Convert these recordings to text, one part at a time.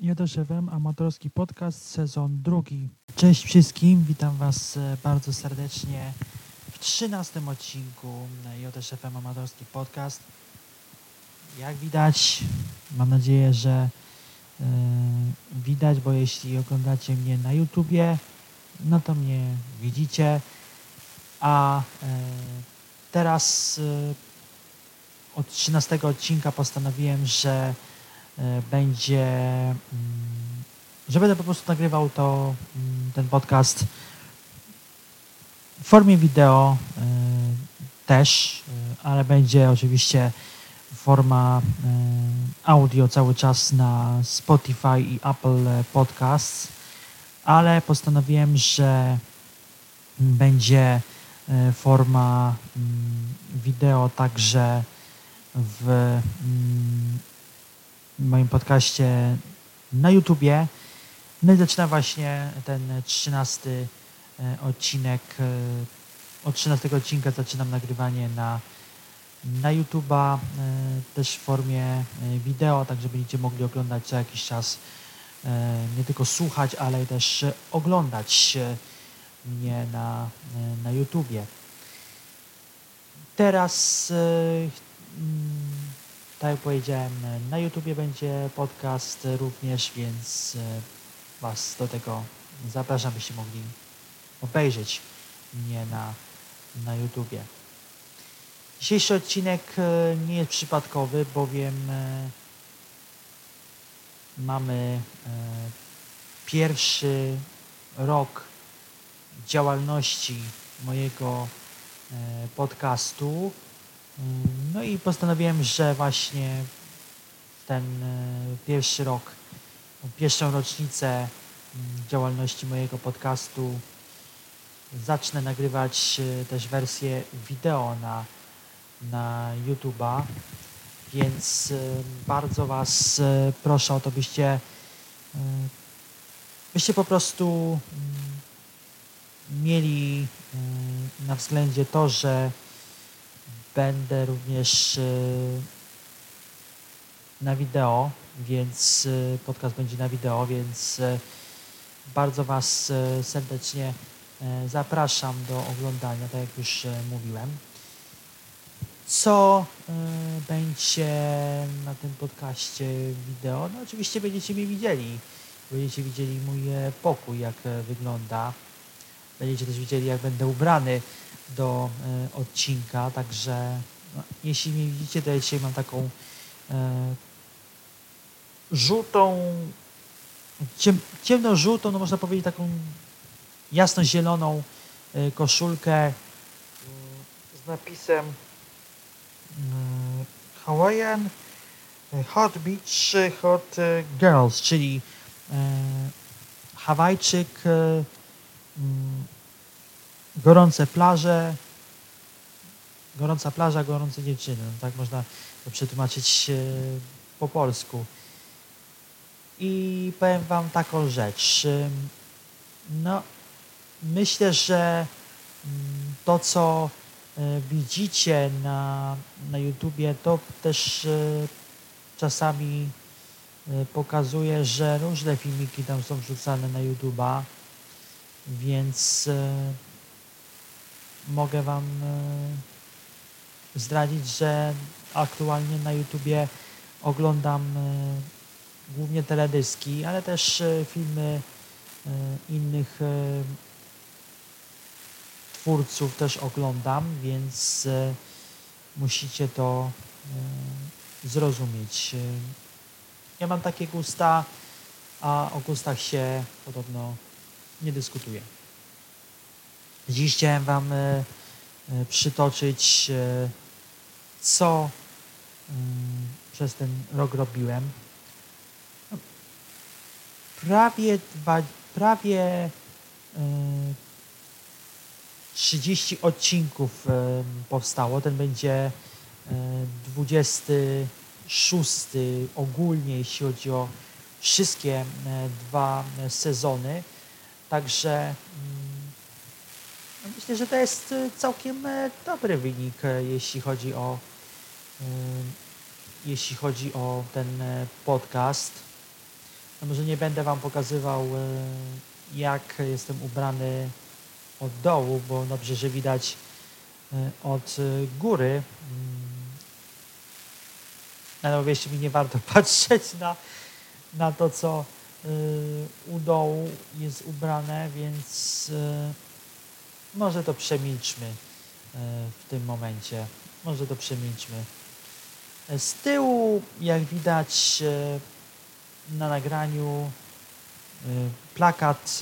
Jadeszewem, amatorski podcast, sezon drugi. Cześć wszystkim, witam Was e, bardzo serdecznie w trzynastym odcinku JSFM Amatorski Podcast. Jak widać, mam nadzieję, że yy, widać, bo jeśli oglądacie mnie na YouTubie, no to mnie widzicie, a yy, teraz yy, od 13 odcinka postanowiłem, że będzie, mm, że będę po prostu nagrywał to, mm, ten podcast w formie wideo też, ale będzie oczywiście forma audio cały czas na Spotify i Apple Podcasts, ale postanowiłem, że będzie forma mm, wideo także w moim podcaście na YouTubie. No i zaczynam właśnie ten trzynasty odcinek. Od trzynastego odcinka zaczynam nagrywanie na, na YouTuba, też w formie wideo, tak że będziecie mogli oglądać co jakiś czas, nie tylko słuchać, ale też oglądać mnie na, na YouTubie. Teraz tak jak powiedziałem, na YouTubie będzie podcast również, więc Was do tego zapraszam, byście mogli obejrzeć mnie na, na YouTubie. Dzisiejszy odcinek nie jest przypadkowy, bowiem mamy pierwszy rok działalności mojego podcastu. No i postanowiłem, że właśnie ten pierwszy rok, pierwszą rocznicę działalności mojego podcastu zacznę nagrywać też wersję wideo na, na YouTube'a, więc bardzo Was proszę o to, byście, byście po prostu mieli na względzie to, że będę również na wideo, więc podcast będzie na wideo, więc bardzo Was serdecznie zapraszam do oglądania, tak jak już mówiłem. Co będzie na tym podcaście wideo? No oczywiście będziecie mnie widzieli. Będziecie widzieli mój pokój, jak wygląda. Będziecie też widzieli, jak będę ubrany do odcinka, także no, jeśli mnie widzicie, to ja dzisiaj mam taką e, żółtą, ciem, ciemno-żółtą, no można powiedzieć taką jasno-zieloną e, koszulkę z napisem e, Hawaiian Hot Beach Hot Girls, czyli e, Hawajczyk gorące plaże, gorąca plaża, gorące dziewczyny. No, tak można to przetłumaczyć po polsku. I powiem Wam taką rzecz. No, myślę, że to, co widzicie na, na YouTubie, to też czasami pokazuje, że różne filmiki tam są wrzucane na YouTuba, więc mogę Wam zdradzić, że aktualnie na YouTubie oglądam głównie teledyski, ale też filmy innych twórców też oglądam, więc musicie to zrozumieć. Ja mam takie gusta, a o gustach się podobno nie dyskutuje. Dziś chciałem Wam przytoczyć, co przez ten rok robiłem. Prawie, dwa, prawie 30 odcinków powstało. Ten będzie 26 ogólnie, jeśli chodzi o wszystkie dwa sezony. Także myślę, że to jest całkiem dobry wynik, jeśli chodzi o jeśli chodzi o ten podcast. No może nie będę Wam pokazywał, jak jestem ubrany od dołu, bo dobrze, że widać od góry. Mm. Ale wierzcie mi, nie warto patrzeć na, na to, co u dołu jest ubrane, więc może to przemilczmy w tym momencie. Może to przemilczmy. Z tyłu, jak widać na nagraniu, plakat,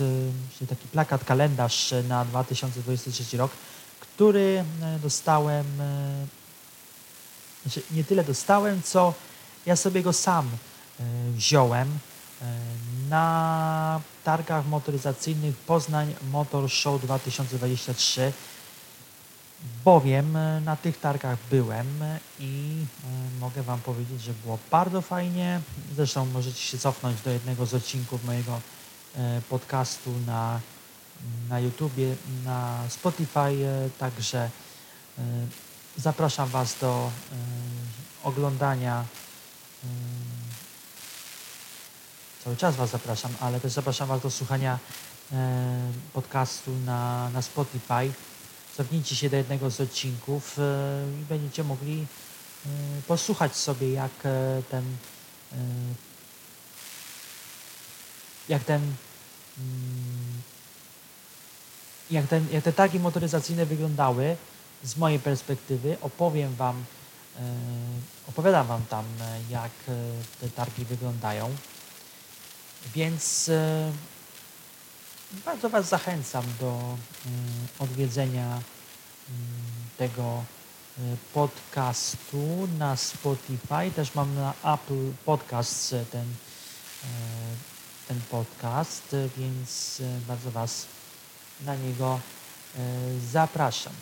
taki plakat, kalendarz na 2023 rok, który dostałem, znaczy nie tyle dostałem, co ja sobie go sam wziąłem na targach motoryzacyjnych Poznań Motor Show 2023 bowiem e, na tych targach byłem i e, mogę Wam powiedzieć, że było bardzo fajnie. Zresztą możecie się cofnąć do jednego z odcinków mojego e, podcastu na, na YouTubie, na Spotify, także zapraszam Was do oglądania. Cały czas Was zapraszam, ale też zapraszam Was do słuchania podcastu na, na Spotify cofnijcie się do jednego z odcinków e, i będziecie mogli e, posłuchać sobie, jak e, ten jak ten mm, jak, ten, jak te targi motoryzacyjne wyglądały z mojej perspektywy. Opowiem Wam, opowiadam Wam tam, jak te targi wyglądają. Więc bardzo Was zachęcam do mm, odwiedzenia mm, tego y, podcastu na Spotify. Też mam na Apple Podcast ten, y, ten podcast, więc bardzo Was na niego zapraszam.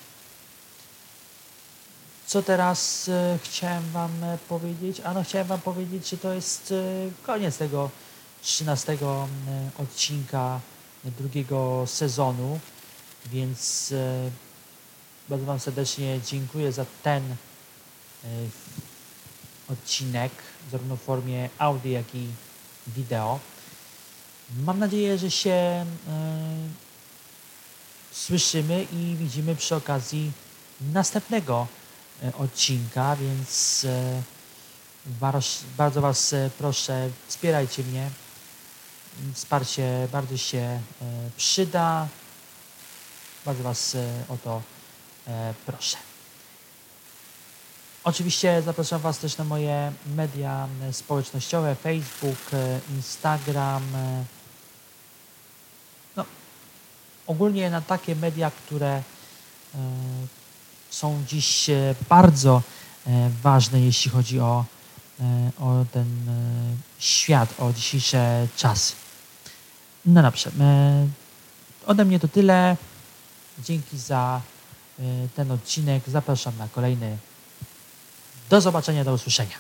Co teraz chciałem Wam powiedzieć? Ano, chciałem Wam powiedzieć, że to jest koniec tego 13 odcinka drugiego sezonu, więc e, bardzo Wam serdecznie dziękuję za ten e, odcinek, zarówno w formie audio, jak i wideo. Mam nadzieję, że się e, słyszymy i widzimy przy okazji następnego odcinka, więc bardzo Was proszę, wspierajcie mnie Wsparcie bardzo się e, przyda. Bardzo Was e, o to e, proszę. Oczywiście zapraszam Was też na moje media społecznościowe, Facebook, Instagram. No, ogólnie na takie media, które są dziś bardzo ważne, jeśli chodzi o, o ten świat, o dzisiejsze czasy. No dobrze. E, ode mnie to tyle. Dzięki za e, ten odcinek. Zapraszam na kolejny. Do zobaczenia, do usłyszenia.